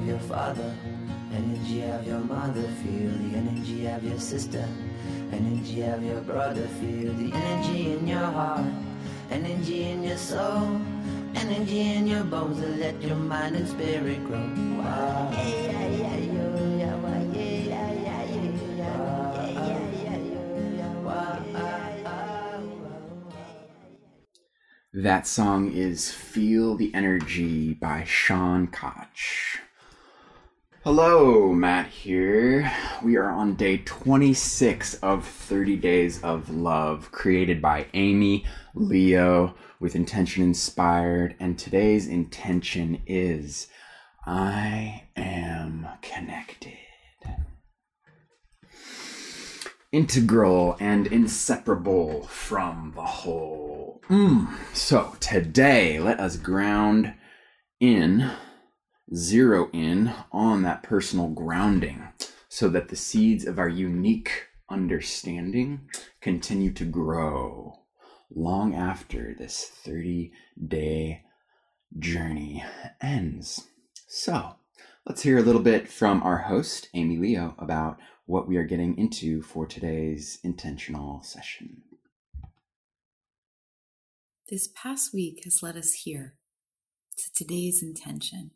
of your father, energy of your mother, feel the energy of your sister, energy of your brother, feel the energy in your heart, energy in your soul, energy in your bones, and let your mind and spirit grow. Wow. That song is Feel the Energy by Sean Koch. Hello, Matt here. We are on day 26 of 30 Days of Love, created by Amy Leo with Intention Inspired. And today's intention is I am connected integral and inseparable from the whole. Mm. So today, let us ground in, zero in on that personal grounding so that the seeds of our unique understanding continue to grow long after this 30 day journey ends. So, let's hear a little bit from our host, Amy Leo, about what we are getting into for today's intentional session. This past week has led us here to today's intention,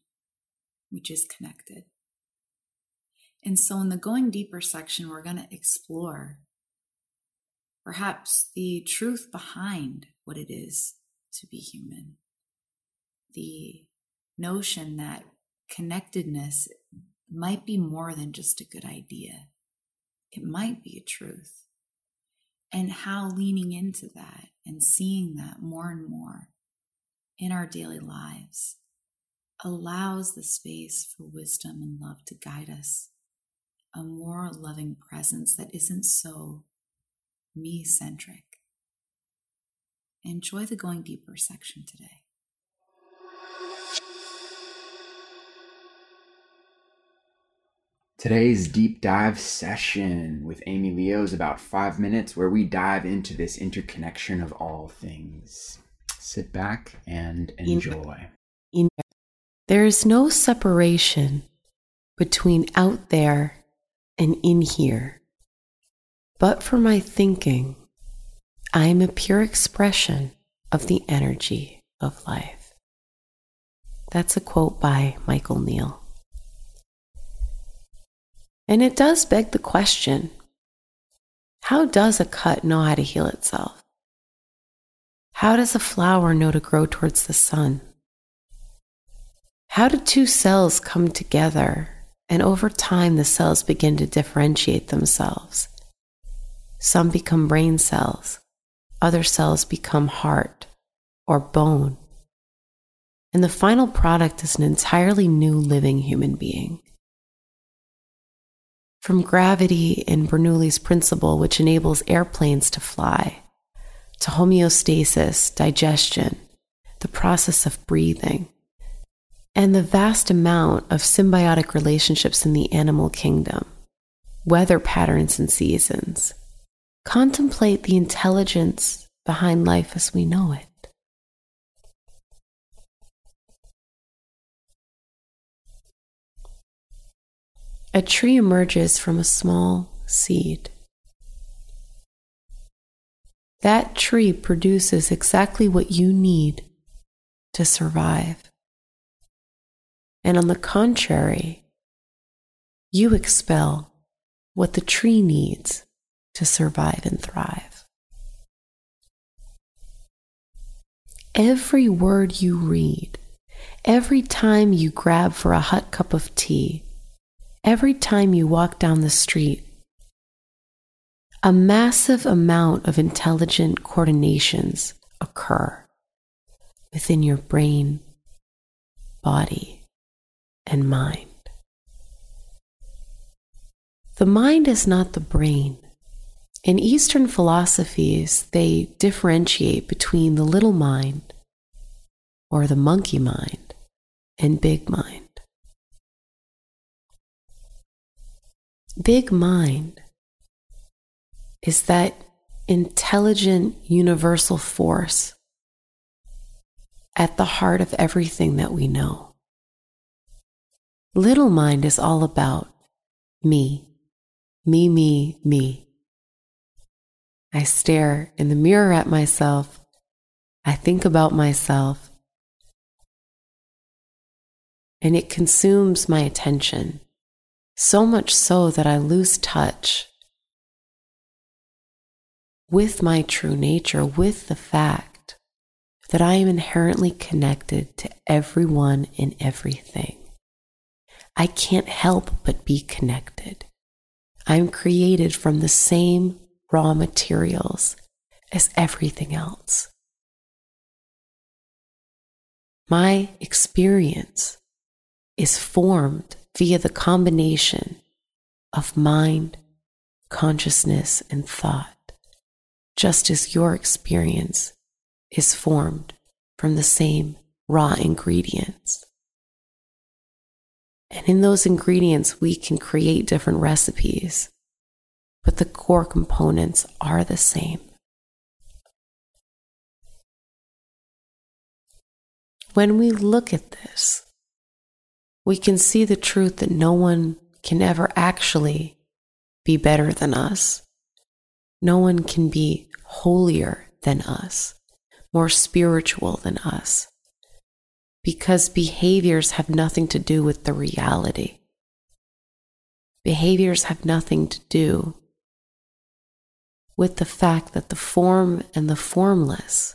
which is connected. And so, in the going deeper section, we're going to explore perhaps the truth behind what it is to be human, the notion that connectedness might be more than just a good idea it might be a truth. And how leaning into that and seeing that more and more in our daily lives allows the space for wisdom and love to guide us, a more loving presence that isn't so me centric. Enjoy the going deeper section today. Today's deep dive session with Amy Leo is about five minutes where we dive into this interconnection of all things. Sit back and enjoy. There is no separation between out there and in here. But for my thinking, I am a pure expression of the energy of life. That's a quote by Michael Neill. And it does beg the question how does a cut know how to heal itself? How does a flower know to grow towards the sun? How do two cells come together and over time the cells begin to differentiate themselves? Some become brain cells, other cells become heart or bone. And the final product is an entirely new living human being. From gravity in Bernoulli's principle, which enables airplanes to fly, to homeostasis, digestion, the process of breathing, and the vast amount of symbiotic relationships in the animal kingdom, weather patterns and seasons. Contemplate the intelligence behind life as we know it. A tree emerges from a small seed. That tree produces exactly what you need to survive. And on the contrary, you expel what the tree needs to survive and thrive. Every word you read, every time you grab for a hot cup of tea, every time you walk down the street, a massive amount of intelligent coordinations occur within your brain, body, and mind. The mind is not the brain. In Eastern philosophies, they differentiate between the little mind or the monkey mind and big mind. big mind is that intelligent universal force at the heart of everything that we know. Little mind is all about me, me, me, me. I stare in the mirror at myself. I think about myself. And it consumes my attention, so much so that I lose touch with my true nature, with the fact that I am inherently connected to everyone and everything. I can't help but be connected. I'm created from the same raw materials as everything else. My experience is formed via the combination of mind, consciousness, and thought, just as your experience is formed from the same raw ingredients. And in those ingredients, we can create different recipes, but the core components are the same. When we look at this, we can see the truth that no one can ever actually be better than us. No one can be holier than us, more spiritual than us because behaviors have nothing to do with the reality. Behaviors have nothing to do with the fact that the form and the formless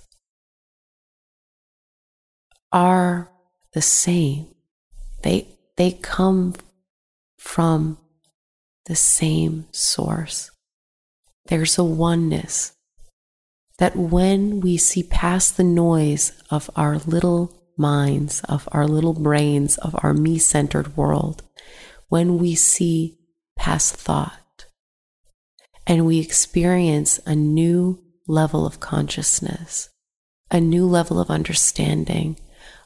are the same. They, they come from the same source. There's a oneness that when we see past the noise of our little minds, of our little brains, of our me centered world, when we see past thought and we experience a new level of consciousness, a new level of understanding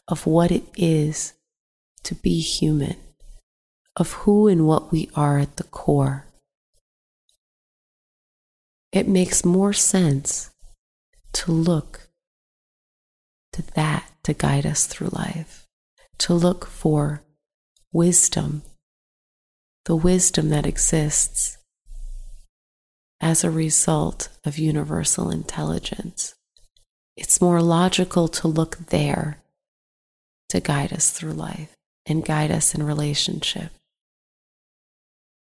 of what it is to be human, of who and what we are at the core. It makes more sense to look to that to guide us through life, to look for wisdom, the wisdom that exists as a result of universal intelligence. It's more logical to look there to guide us through life and guide us in relationship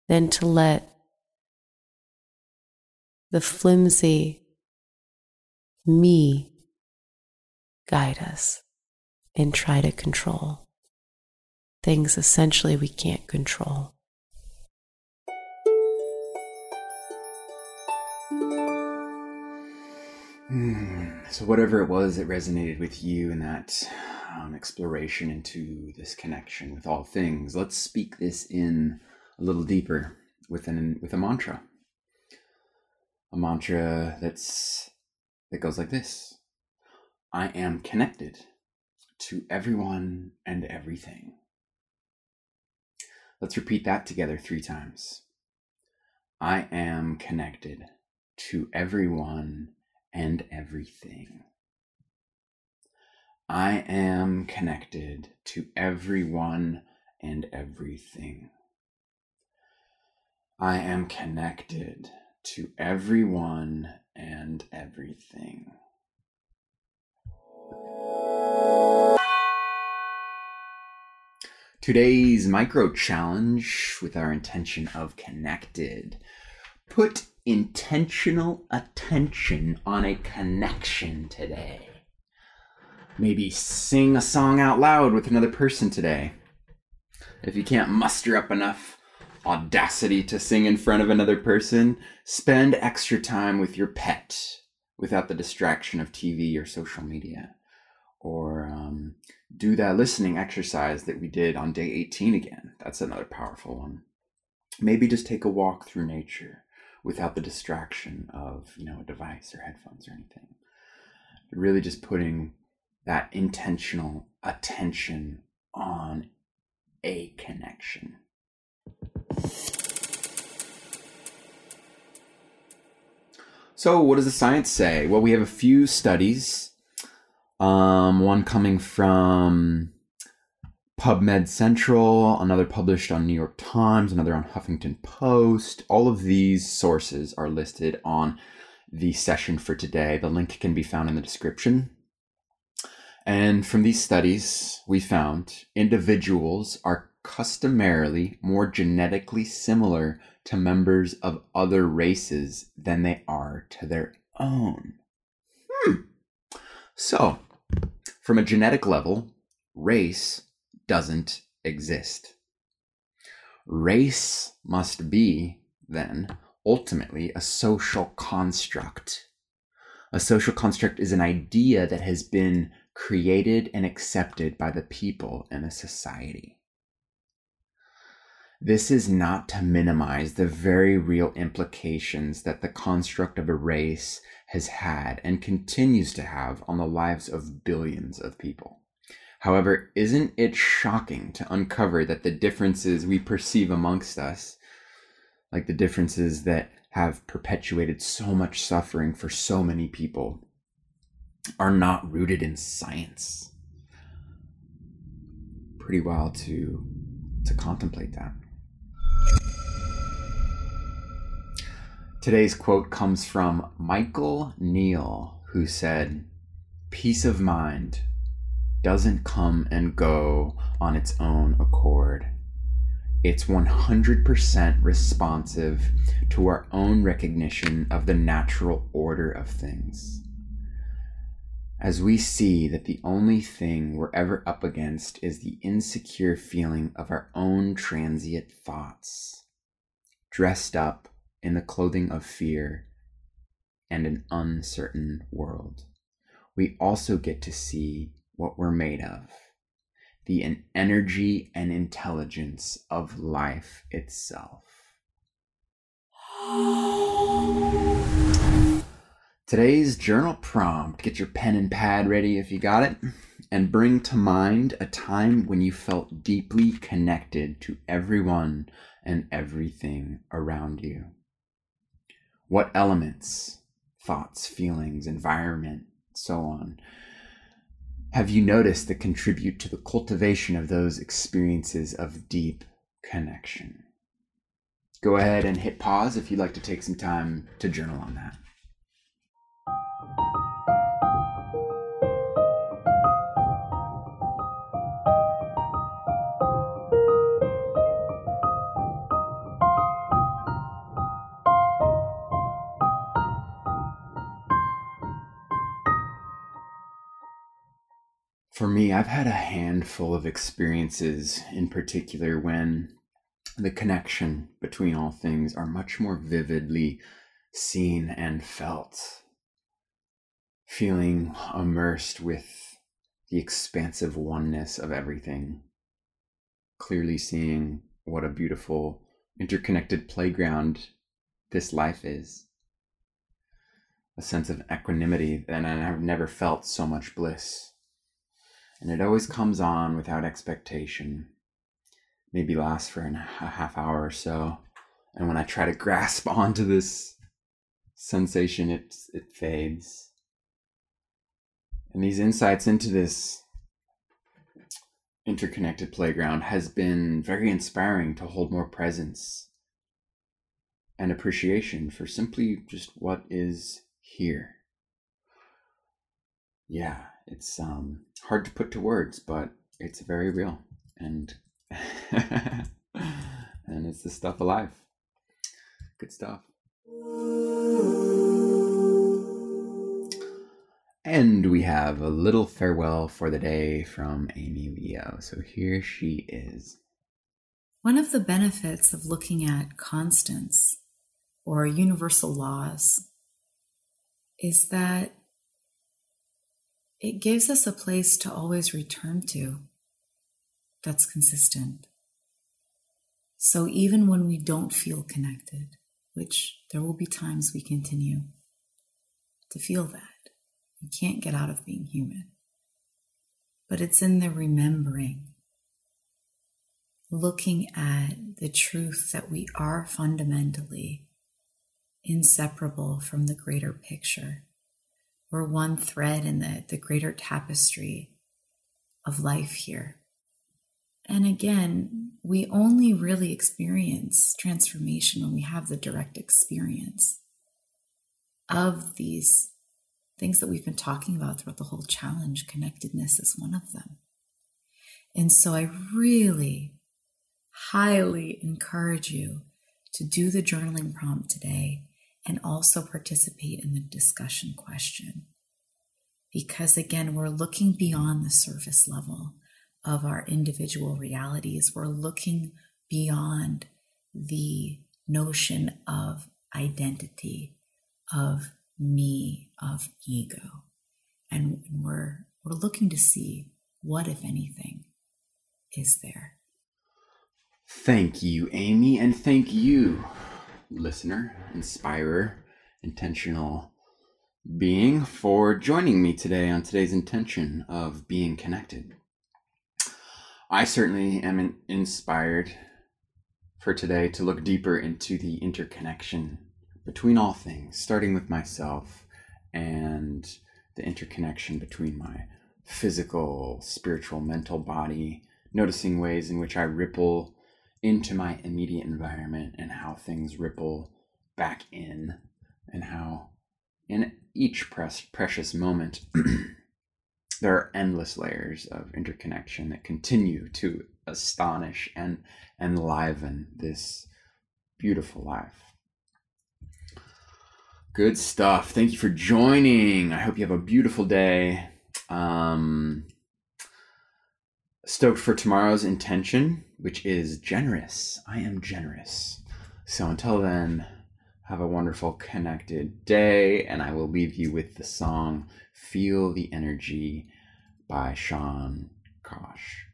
than to let the flimsy me guide us and try to control things essentially we can't control. Mm, so, whatever it was that resonated with you in that um, exploration into this connection with all things, let's speak this in a little deeper with an with a mantra. A mantra that's that goes like this: I am connected to everyone and everything. Let's repeat that together three times. I am connected to everyone and everything. I am connected to everyone and everything. I am connected to everyone and everything. Today's micro challenge with our intention of connected. Put intentional attention on a connection today. Maybe sing a song out loud with another person today. If you can't muster up enough audacity to sing in front of another person, spend extra time with your pet without the distraction of TV or social media or um, do that listening exercise that we did on day 18 again. That's another powerful one. Maybe just take a walk through nature without the distraction of, you know, a device or headphones or anything. Really just putting that intentional attention on a connection. So, what does the science say? Well, we have a few studies um, one coming from PubMed Central, another published on New York Times, another on Huffington Post. All of these sources are listed on the session for today. The link can be found in the description. And from these studies, we found individuals are customarily more genetically similar to members of other races than they are to their own. Hmm. So, from a genetic level, race doesn't exist. Race must be, then, ultimately a social construct. A social construct is an idea that has been created and accepted by the people in a society. This is not to minimize the very real implications that the construct of a race has had and continues to have on the lives of billions of people. However, isn't it shocking to uncover that the differences we perceive amongst us, like the differences that have perpetuated so much suffering for so many people, are not rooted in science? Pretty wild to to contemplate that. Today's quote comes from Michael Neill, who said, Peace of mind doesn't come and go on its own accord. It's 100% responsive to our own recognition of the natural order of things. As we see that the only thing we're ever up against is the insecure feeling of our own transient thoughts, dressed up in the clothing of fear and an uncertain world. We also get to see what we're made of the energy and intelligence of life itself. Today's journal prompt get your pen and pad ready if you got it, and bring to mind a time when you felt deeply connected to everyone and everything around you. What elements, thoughts, feelings, environment, so on, have you noticed that contribute to the cultivation of those experiences of deep connection? Go ahead and hit pause if you'd like to take some time to journal on that. Me, I've had a handful of experiences in particular when the connection between all things are much more vividly seen and felt. Feeling immersed with the expansive oneness of everything. Clearly seeing what a beautiful interconnected playground this life is. A sense of equanimity, and I've never felt so much bliss and it always comes on without expectation. Maybe lasts for an, a half hour or so, and when I try to grasp onto this sensation, it it fades. And these insights into this interconnected playground has been very inspiring to hold more presence and appreciation for simply just what is here. Yeah, it's um hard to put to words, but it's very real and and it's the stuff of life. Good stuff. And we have a little farewell for the day from Amy Leo. So here she is. One of the benefits of looking at constants or universal laws is that it gives us a place to always return to that's consistent. So even when we don't feel connected, which there will be times we continue to feel that, we can't get out of being human. But it's in the remembering, looking at the truth that we are fundamentally inseparable from the greater picture we're one thread in the, the greater tapestry of life here. And again, we only really experience transformation when we have the direct experience of these things that we've been talking about throughout the whole challenge. Connectedness is one of them. And so I really highly encourage you to do the journaling prompt today and also participate in the discussion question. Because again, we're looking beyond the surface level of our individual realities. We're looking beyond the notion of identity, of me, of ego. And we're, we're looking to see what, if anything, is there. Thank you, Amy, and thank you, listener, inspirer, intentional being, for joining me today on today's intention of being connected. I certainly am inspired for today to look deeper into the interconnection between all things, starting with myself and the interconnection between my physical, spiritual, mental body, noticing ways in which I ripple into my immediate environment and how things ripple back in, and how in each precious moment there are endless layers of interconnection that continue to astonish and enliven this beautiful life. Good stuff. Thank you for joining. I hope you have a beautiful day. Um, stoked for tomorrow's intention, which is generous. I am generous. So until then, have a wonderful connected day, and I will leave you with the song Feel the Energy by Sean Kosh.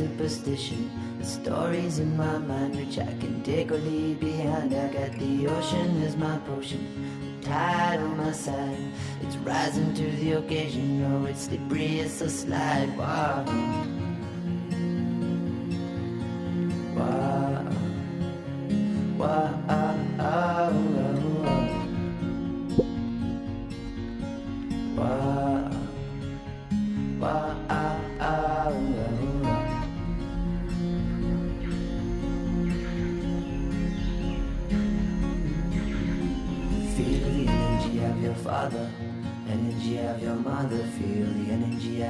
Superstition. The stories in my mind which I can take or leave behind. I got the ocean as my potion, the tide on my side. It's rising to the occasion. Oh, it's slippery, it's a slide.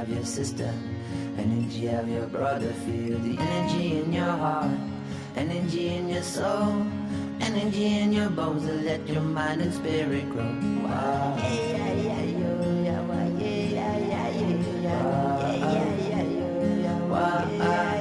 Your sister, energy of your brother. Feel the energy in your heart, energy in your soul, energy in your bones. And let your mind and spirit grow. Wow. Yeah, yeah, yeah, yeah, yeah, yeah, yeah, yeah, yeah, yeah,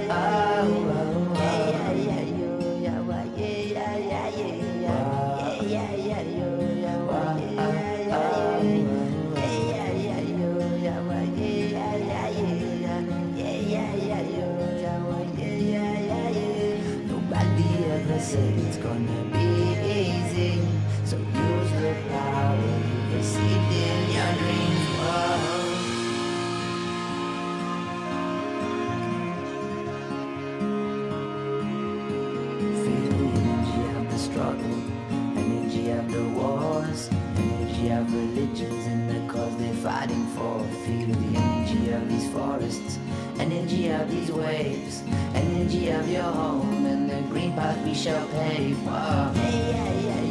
and the cause they're fighting for. Feel the energy of these forests, energy of these waves, energy of your home and the green path we shall pave. Oh. Hey, yeah, yeah.